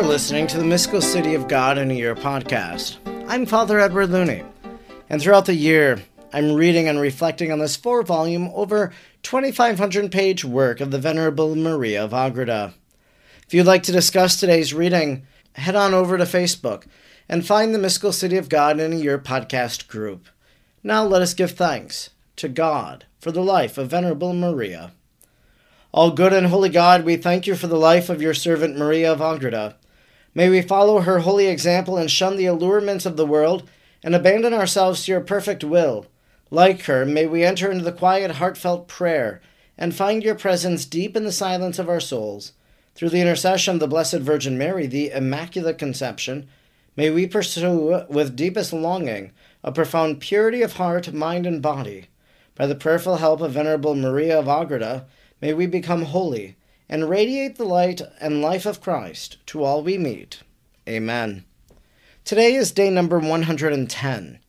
are listening to the Mystical City of God in a Year podcast. I'm Father Edward Looney, and throughout the year, I'm reading and reflecting on this four volume, over 2,500 page work of the Venerable Maria of Agreda. If you'd like to discuss today's reading, head on over to Facebook and find the Mystical City of God in a Year podcast group. Now let us give thanks to God for the life of Venerable Maria. All good and holy God, we thank you for the life of your servant Maria of Agreda. May we follow her holy example and shun the allurements of the world and abandon ourselves to your perfect will. Like her, may we enter into the quiet, heartfelt prayer and find your presence deep in the silence of our souls. Through the intercession of the Blessed Virgin Mary, the Immaculate Conception, may we pursue with deepest longing a profound purity of heart, mind, and body. By the prayerful help of Venerable Maria of Agreda, may we become holy and radiate the light and life of Christ to all we meet. Amen. Today is day number 110.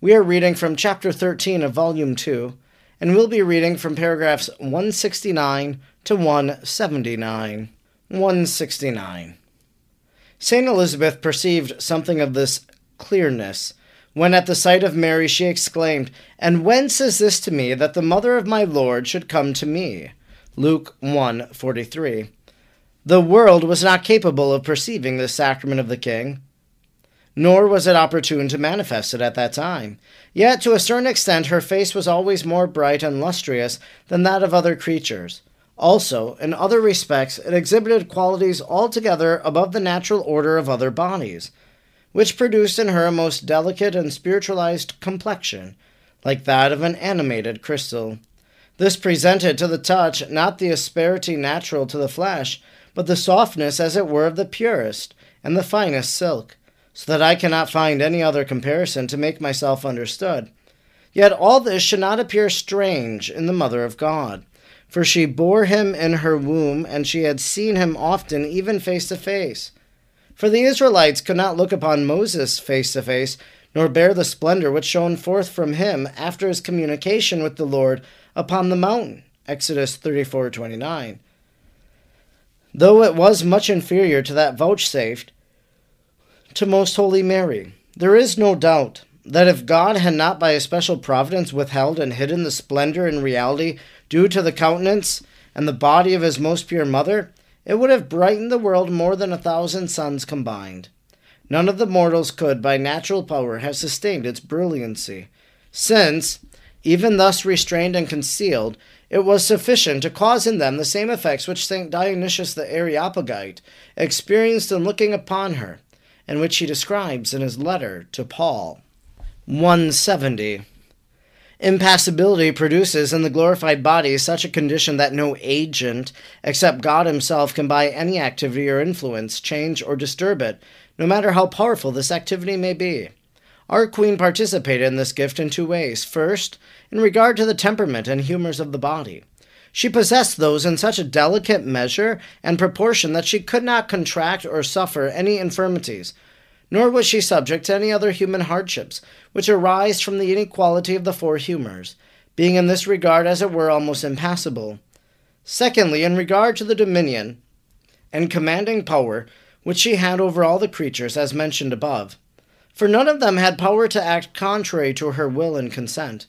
We are reading from chapter 13 of volume 2, and we'll be reading from paragraphs 169 to 179. 169. St. Elizabeth perceived something of this clearness when at the sight of Mary she exclaimed, And whence is this to me that the mother of my Lord should come to me? Luke 1:43. The world was not capable of perceiving this sacrament of the King, nor was it opportune to manifest it at that time. Yet to a certain extent her face was always more bright and lustrous than that of other creatures. Also, in other respects, it exhibited qualities altogether above the natural order of other bodies, which produced in her a most delicate and spiritualized complexion, like that of an animated crystal. This presented to the touch not the asperity natural to the flesh, but the softness, as it were, of the purest and the finest silk, so that I cannot find any other comparison to make myself understood. Yet all this should not appear strange in the Mother of God, for she bore him in her womb, and she had seen him often, even face to face. For the Israelites could not look upon Moses face to face, nor bear the splendor which shone forth from him after his communication with the Lord upon the mountain. Exodus 34:29. Though it was much inferior to that vouchsafed to most holy Mary, there is no doubt that if God had not by a special providence withheld and hidden the splendor and reality due to the countenance and the body of his most pure mother, it would have brightened the world more than a thousand suns combined. None of the mortals could, by natural power, have sustained its brilliancy, since, even thus restrained and concealed, it was sufficient to cause in them the same effects which St. Dionysius the Areopagite experienced in looking upon her, and which he describes in his letter to Paul. 170. Impassibility produces in the glorified body such a condition that no agent, except God Himself, can by any activity or influence change or disturb it, no matter how powerful this activity may be. Our Queen participated in this gift in two ways. First, in regard to the temperament and humors of the body. She possessed those in such a delicate measure and proportion that she could not contract or suffer any infirmities, nor was she subject to any other human hardships, which arise from the inequality of the four humors, being in this regard, as it were, almost impassible. Secondly, in regard to the dominion and commanding power which she had over all the creatures, as mentioned above for none of them had power to act contrary to her will and consent.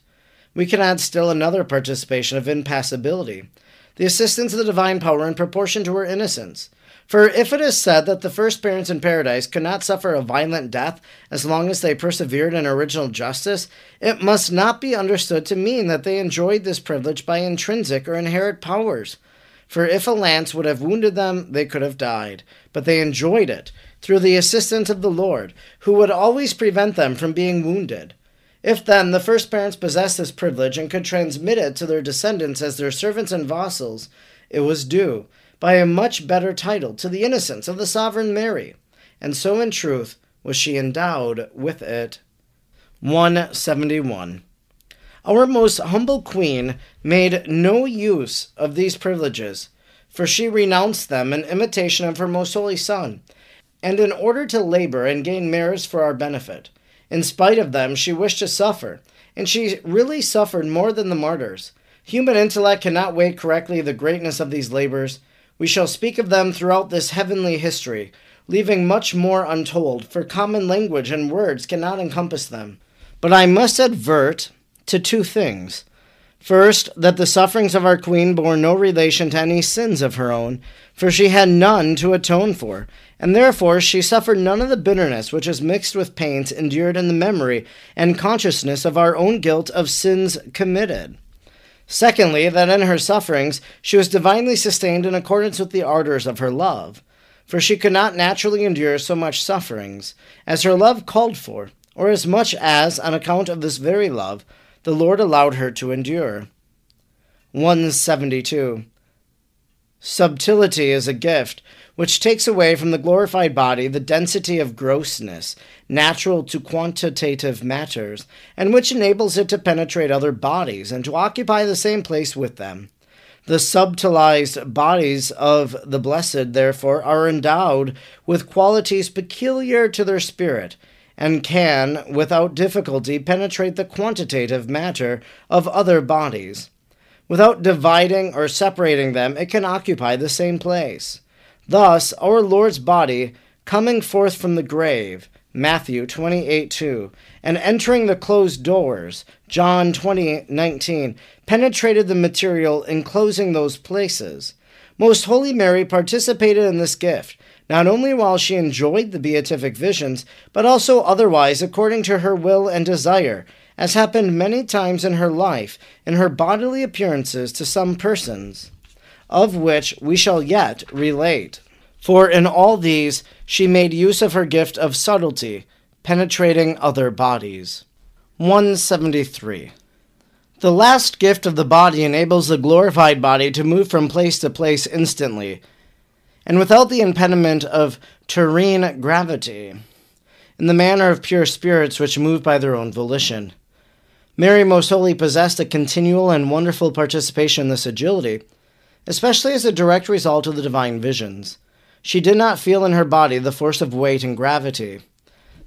We can add still another participation of impassibility, the assistance of the divine power in proportion to her innocence. For if it is said that the first parents in paradise could not suffer a violent death as long as they persevered in original justice, it must not be understood to mean that they enjoyed this privilege by intrinsic or inherent powers. For if a lance would have wounded them, they could have died. But they enjoyed it through the assistance of the Lord, who would always prevent them from being wounded. If then the first parents possessed this privilege and could transmit it to their descendants as their servants and vassals, it was due, by a much better title, to the innocence of the sovereign Mary, and so in truth was she endowed with it. 171. Our most humble queen made no use of these privileges, for she renounced them in imitation of her most holy Son, and in order to labor and gain merits for our benefit. In spite of them, she wished to suffer, and she really suffered more than the martyrs. Human intellect cannot weigh correctly the greatness of these labors. We shall speak of them throughout this heavenly history, leaving much more untold, for common language and words cannot encompass them. But I must advert to two things. First, that the sufferings of our Queen bore no relation to any sins of her own, for she had none to atone for, and therefore she suffered none of the bitterness which is mixed with pains endured in the memory and consciousness of our own guilt of sins committed. Secondly, that in her sufferings she was divinely sustained in accordance with the ardors of her love, for she could not naturally endure so much sufferings as her love called for, or as much as, on account of this very love, the Lord allowed her to endure. 172. Subtility is a gift which takes away from the glorified body the density of grossness natural to quantitative matters, and which enables it to penetrate other bodies and to occupy the same place with them. The subtilized bodies of the blessed, therefore, are endowed with qualities peculiar to their spirit, and can, without difficulty, penetrate the quantitative matter of other bodies. Without dividing or separating them, it can occupy the same place. Thus, our Lord's body, coming forth from the grave, Matthew 28 2, and entering the closed doors, John 20 19, penetrated the material enclosing those places. Most Holy Mary participated in this gift, not only while she enjoyed the beatific visions, but also otherwise according to her will and desire, as happened many times in her life in her bodily appearances to some persons, of which we shall yet relate. For in all these she made use of her gift of subtlety, penetrating other bodies. 173. The last gift of the body enables the glorified body to move from place to place instantly, and without the impediment of terrene gravity, in the manner of pure spirits which move by their own volition. Mary most holy possessed a continual and wonderful participation in this agility, especially as a direct result of the divine visions. She did not feel in her body the force of weight and gravity.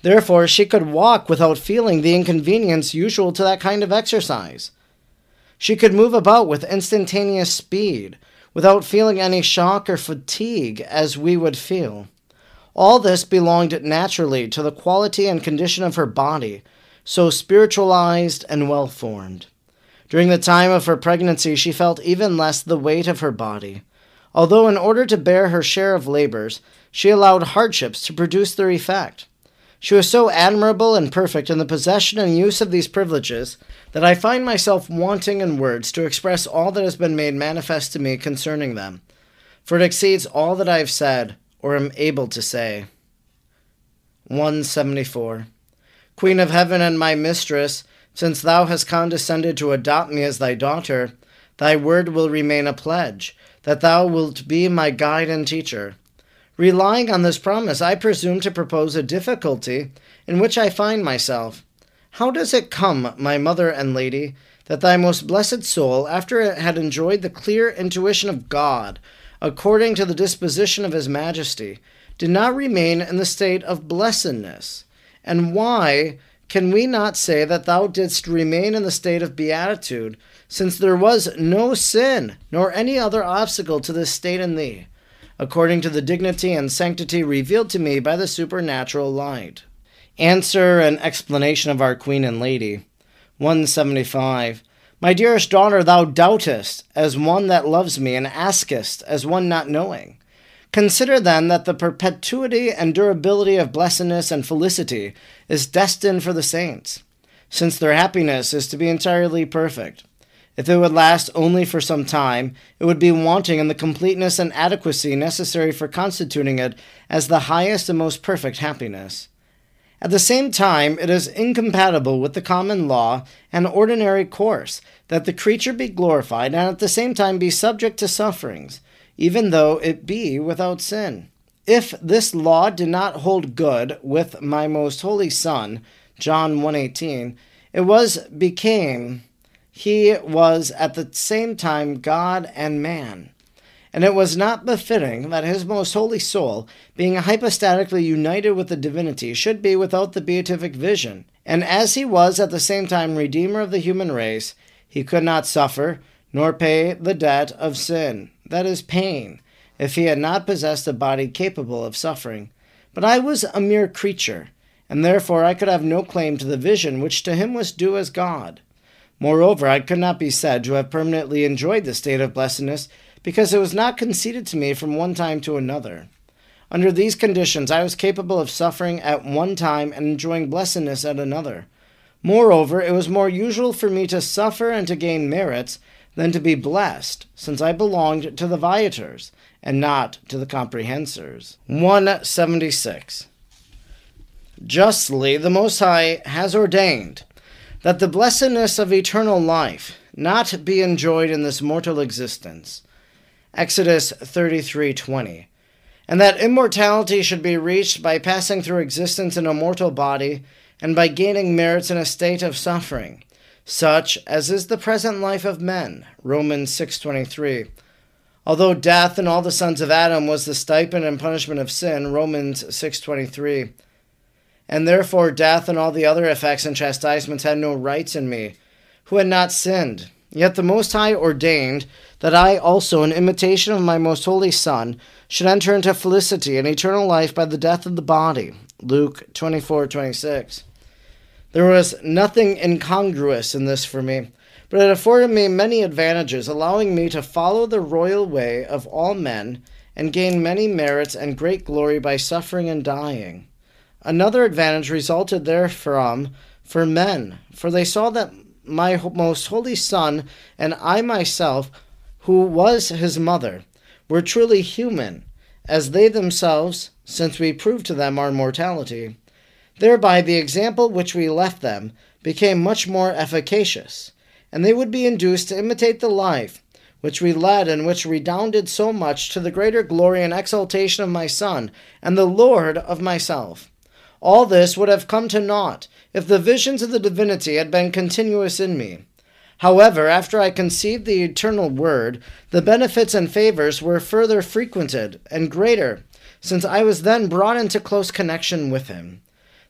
Therefore, she could walk without feeling the inconvenience usual to that kind of exercise. She could move about with instantaneous speed, without feeling any shock or fatigue as we would feel. All this belonged naturally to the quality and condition of her body, so spiritualized and well formed. During the time of her pregnancy, she felt even less the weight of her body, although, in order to bear her share of labors, she allowed hardships to produce their effect. She was so admirable and perfect in the possession and use of these privileges that I find myself wanting in words to express all that has been made manifest to me concerning them, for it exceeds all that I have said or am able to say. 174. Queen of heaven and my mistress, since thou hast condescended to adopt me as thy daughter, thy word will remain a pledge, that thou wilt be my guide and teacher. Relying on this promise, I presume to propose a difficulty in which I find myself. How does it come, my mother and lady, that thy most blessed soul, after it had enjoyed the clear intuition of God, according to the disposition of his majesty, did not remain in the state of blessedness? And why can we not say that thou didst remain in the state of beatitude, since there was no sin, nor any other obstacle to this state in thee, according to the dignity and sanctity revealed to me by the supernatural light? Answer and explanation of our Queen and Lady. 175. My dearest daughter, thou doubtest as one that loves me, and askest as one not knowing. Consider then that the perpetuity and durability of blessedness and felicity is destined for the saints, since their happiness is to be entirely perfect. If it would last only for some time, it would be wanting in the completeness and adequacy necessary for constituting it as the highest and most perfect happiness. At the same time, it is incompatible with the common law and ordinary course that the creature be glorified and at the same time be subject to sufferings even though it be without sin. If this law did not hold good with my most holy Son, John 1:18, it was became he was at the same time God and man. And it was not befitting that his most holy soul, being hypostatically united with the divinity, should be without the beatific vision. And as he was at the same time Redeemer of the human race, he could not suffer, nor pay the debt of sin that is pain, if he had not possessed a body capable of suffering, But I was a mere creature, and therefore I could have no claim to the vision which to him was due as God. Moreover, I could not be said to have permanently enjoyed the state of blessedness, because it was not conceded to me from one time to another. Under these conditions, I was capable of suffering at one time and enjoying blessedness at another. Moreover, it was more usual for me to suffer and to gain merits than to be blessed, since I belonged to the viators and not to the comprehensors. 176. Justly, the Most High has ordained that the blessedness of eternal life not be enjoyed in this mortal existence. Exodus 33:20. And that immortality should be reached by passing through existence in a mortal body and by gaining merits in a state of suffering, such as is the present life of men. Romans 6:23. Although death in all the sons of Adam was the stipend and punishment of sin, Romans 6:23, and therefore death and all the other effects and chastisements had no rights in me, who had not sinned. Yet the Most High ordained that I also, in imitation of my most holy Son, should enter into felicity and eternal life by the death of the body. Luke 24:26. There was nothing incongruous in this for me but it afforded me many advantages, allowing me to follow the royal way of all men and gain many merits and great glory by suffering and dying. Another advantage resulted therefrom for men, for they saw that my most holy Son and I myself, who was his mother, were truly human, as they themselves, since we proved to them our mortality. Thereby the example which we left them became much more efficacious and they would be induced to imitate the life which we led and which redounded so much to the greater glory and exaltation of my Son and the Lord of myself. All this would have come to naught if the visions of the divinity had been continuous in me. However, after I conceived the eternal Word, the benefits and favors were further frequented and greater, since I was then brought into close connection with him.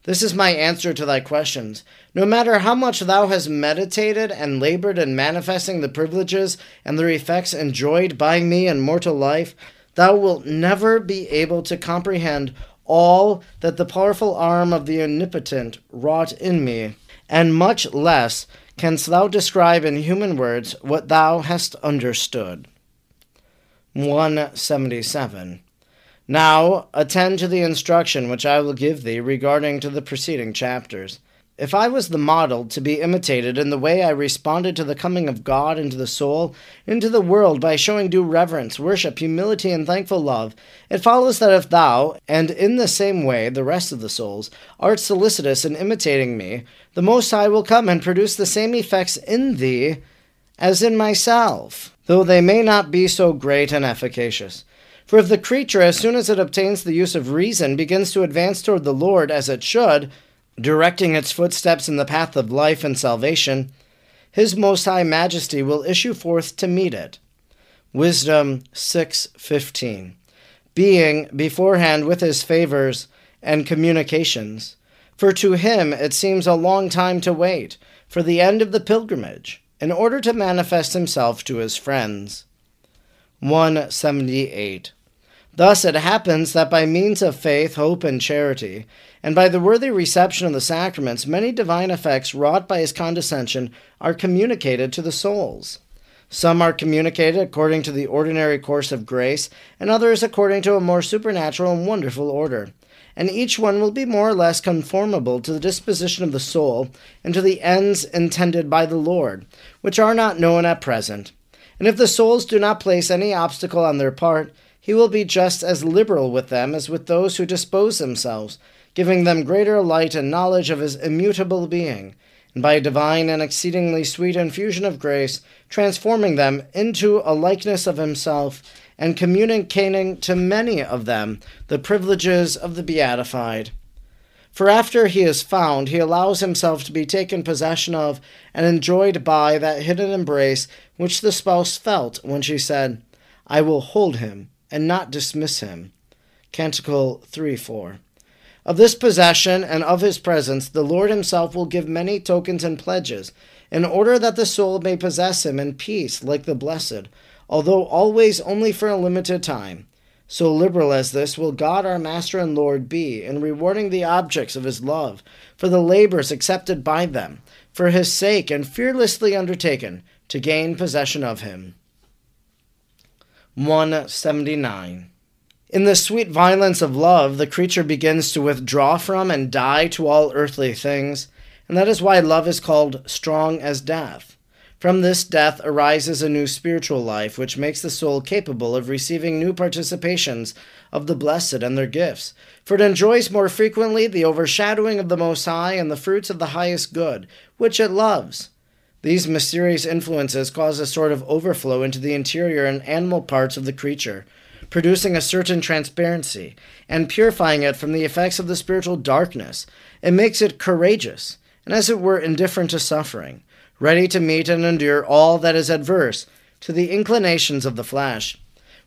This is my answer to thy questions. No matter how much thou hast meditated and labored in manifesting the privileges and the effects enjoyed by me in mortal life, thou wilt never be able to comprehend all that the powerful arm of the Omnipotent wrought in me, and much less canst thou describe in human words what thou hast understood. 177. Now attend to the instruction which I will give thee regarding to the preceding chapters. If I was the model to be imitated in the way I responded to the coming of God into the soul, into the world, by showing due reverence, worship, humility, and thankful love, it follows that if thou, and in the same way the rest of the souls, art solicitous in imitating me, the Most High will come and produce the same effects in thee as in myself, though they may not be so great and efficacious. For if the creature, as soon as it obtains the use of reason, begins to advance toward the Lord as it should, directing its footsteps in the path of life and salvation, his most high majesty will issue forth to meet it. Wisdom 6:15. Being beforehand with his favors and communications, for to him it seems a long time to wait for the end of the pilgrimage, in order to manifest himself to his friends. 178. Thus it happens that by means of faith, hope, and charity, and by the worthy reception of the sacraments, many divine effects wrought by his condescension are communicated to the souls. Some are communicated according to the ordinary course of grace, and others according to a more supernatural and wonderful order. And each one will be more or less conformable to the disposition of the soul and to the ends intended by the Lord, which are not known at present. And if the souls do not place any obstacle on their part, he will be just as liberal with them as with those who dispose themselves, giving them greater light and knowledge of his immutable being, and by a divine and exceedingly sweet infusion of grace, transforming them into a likeness of himself, and communicating to many of them the privileges of the beatified. For after he is found, he allows himself to be taken possession of and enjoyed by that hidden embrace which the spouse felt when she said, I will hold him and not dismiss him. Canticle 3 4. Of this possession and of his presence, the Lord himself will give many tokens and pledges, in order that the soul may possess him in peace like the blessed, although always only for a limited time. So liberal as this will God our Master and Lord be in rewarding the objects of his love for the labors accepted by them, for his sake and fearlessly undertaken to gain possession of him. 179. In the sweet violence of love, the creature begins to withdraw from and die to all earthly things, and that is why love is called strong as death. From this death arises a new spiritual life, which makes the soul capable of receiving new participations of the blessed and their gifts, for it enjoys more frequently the overshadowing of the Most High and the fruits of the highest good, which it loves. These mysterious influences cause a sort of overflow into the interior and animal parts of the creature, producing a certain transparency and purifying it from the effects of the spiritual darkness. It makes it courageous, and as it were indifferent to suffering ready to meet and endure all that is adverse to the inclinations of the flesh.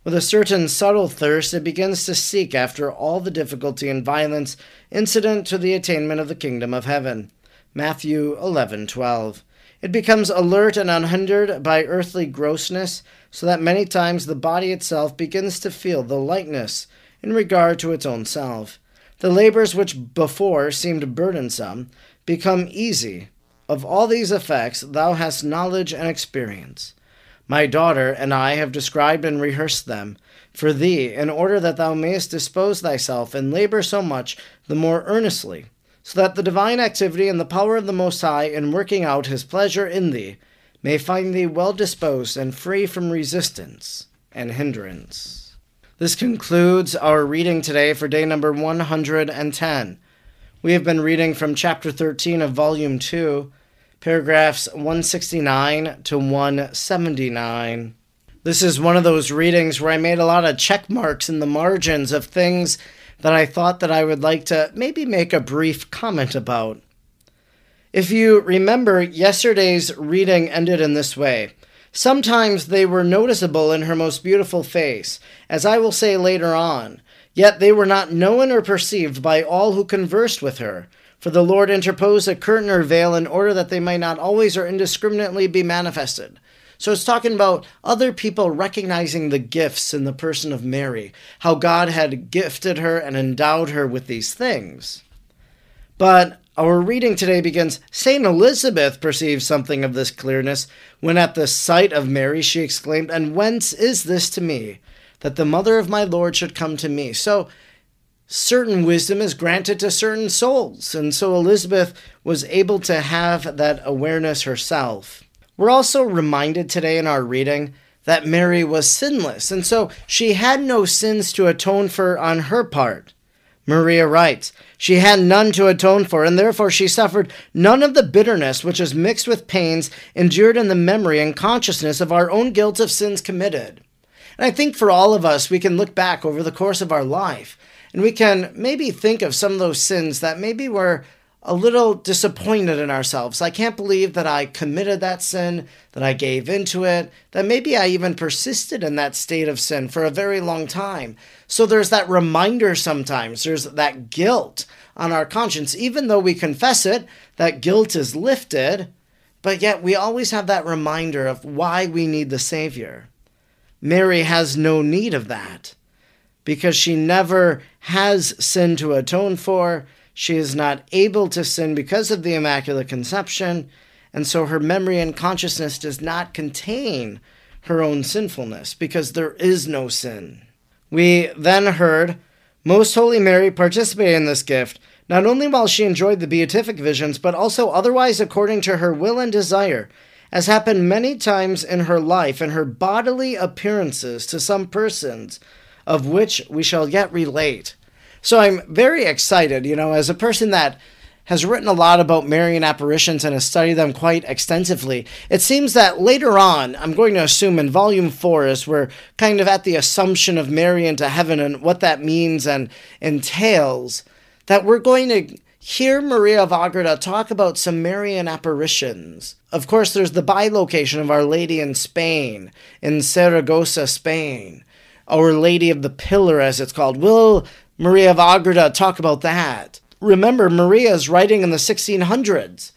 With a certain subtle thirst, it begins to seek after all the difficulty and violence incident to the attainment of the kingdom of heaven. Matthew 11:12. It becomes alert and unhindered by earthly grossness, so that many times the body itself begins to feel the lightness in regard to its own self. The labors which before seemed burdensome become easy of all these effects thou hast knowledge and experience. My daughter and I have described and rehearsed them for thee, in order that thou mayest dispose thyself and labor so much the more earnestly, so that the divine activity and the power of the Most High in working out his pleasure in thee may find thee well disposed and free from resistance and hindrance. This concludes our reading today for day number 110. We have been reading from chapter 13 of volume 2 paragraphs 169 to 179. This is one of those readings where I made a lot of check marks in the margins of things that I thought that I would like to maybe make a brief comment about. If you remember, yesterday's reading ended in this way. Sometimes they were noticeable in her most beautiful face, as I will say later on, yet they were not known or perceived by all who conversed with her, for the Lord interposed a curtain or veil in order that they might not always or indiscriminately be manifested. So it's talking about other people recognizing the gifts in the person of Mary, how God had gifted her and endowed her with these things. But our reading today begins St. Elizabeth perceived something of this clearness when at the sight of Mary she exclaimed, And whence is this to me, that the mother of my Lord should come to me? So certain wisdom is granted to certain souls. And so Elizabeth was able to have that awareness herself. We're also reminded today in our reading that Mary was sinless, and so she had no sins to atone for on her part. Maria writes, She had none to atone for, and therefore she suffered none of the bitterness which is mixed with pains endured in the memory and consciousness of our own guilt of sins committed. And I think for all of us, we can look back over the course of our life and we can maybe think of some of those sins that maybe we're a little disappointed in ourselves. I can't believe that I committed that sin, that I gave into it, that maybe I even persisted in that state of sin for a very long time. So there's that reminder sometimes, there's that guilt on our conscience. Even though we confess it, that guilt is lifted, but yet we always have that reminder of why we need the Savior. Mary has no need of that because she never has sin to atone for. She is not able to sin because of the Immaculate Conception, and so her memory and consciousness does not contain her own sinfulness because there is no sin. We then heard Most Holy Mary participated in this gift, not only while she enjoyed the beatific visions, but also otherwise according to her will and desire, as happened many times in her life and her bodily appearances to some persons of which we shall yet relate. So I'm very excited, you know, as a person that has written a lot about Marian apparitions and has studied them quite extensively. It seems that later on, I'm going to assume in volume four, as we're kind of at the assumption of Mary into heaven and what that means and entails, that we're going to hear Maria of Agreda talk about some Marian apparitions. Of course, there's the bilocation of Our Lady in Spain, in Saragossa, Spain. Our Lady of the Pillar, as it's called. Will Maria of Agreda talk about that? Remember, Maria is writing in the 1600s.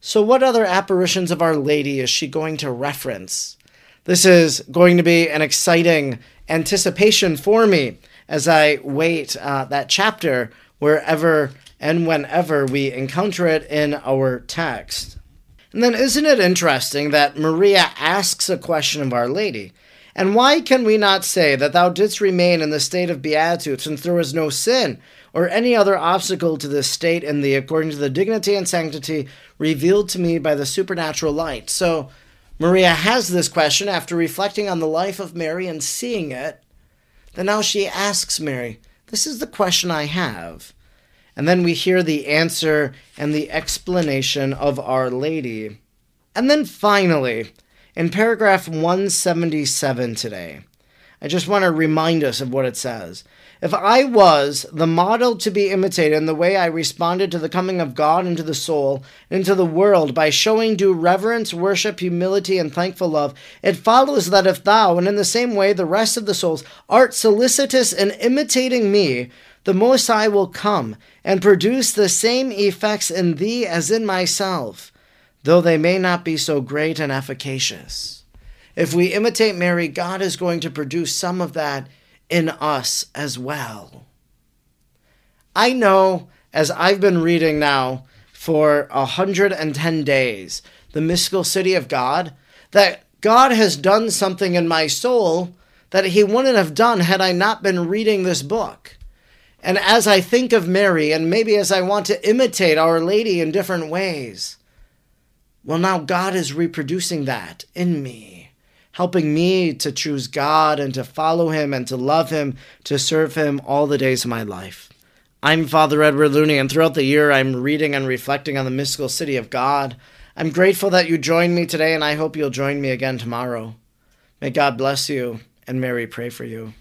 So, what other apparitions of Our Lady is she going to reference? This is going to be an exciting anticipation for me as I wait uh, that chapter wherever and whenever we encounter it in our text. And then, isn't it interesting that Maria asks a question of Our Lady? And why can we not say that thou didst remain in the state of beatitude, since there was no sin or any other obstacle to this state in thee, according to the dignity and sanctity revealed to me by the supernatural light? So, Maria has this question after reflecting on the life of Mary and seeing it. Then now she asks Mary, This is the question I have. And then we hear the answer and the explanation of Our Lady. And then finally, in paragraph 177 today, I just want to remind us of what it says. If I was the model to be imitated in the way I responded to the coming of God into the soul, into the world, by showing due reverence, worship, humility, and thankful love, it follows that if thou, and in the same way the rest of the souls, art solicitous in imitating me, the Most High will come and produce the same effects in thee as in myself, though they may not be so great and efficacious. If we imitate Mary, God is going to produce some of that in us as well. I know as I've been reading now for 110 days, the mystical city of God, that God has done something in my soul that he wouldn't have done had I not been reading this book. And as I think of Mary, and maybe as I want to imitate Our Lady in different ways, well, now God is reproducing that in me helping me to choose God and to follow Him and to love Him, to serve Him all the days of my life. I'm Father Edward Looney, and throughout the year I'm reading and reflecting on the mystical city of God. I'm grateful that you joined me today, and I hope you'll join me again tomorrow. May God bless you, and Mary pray for you.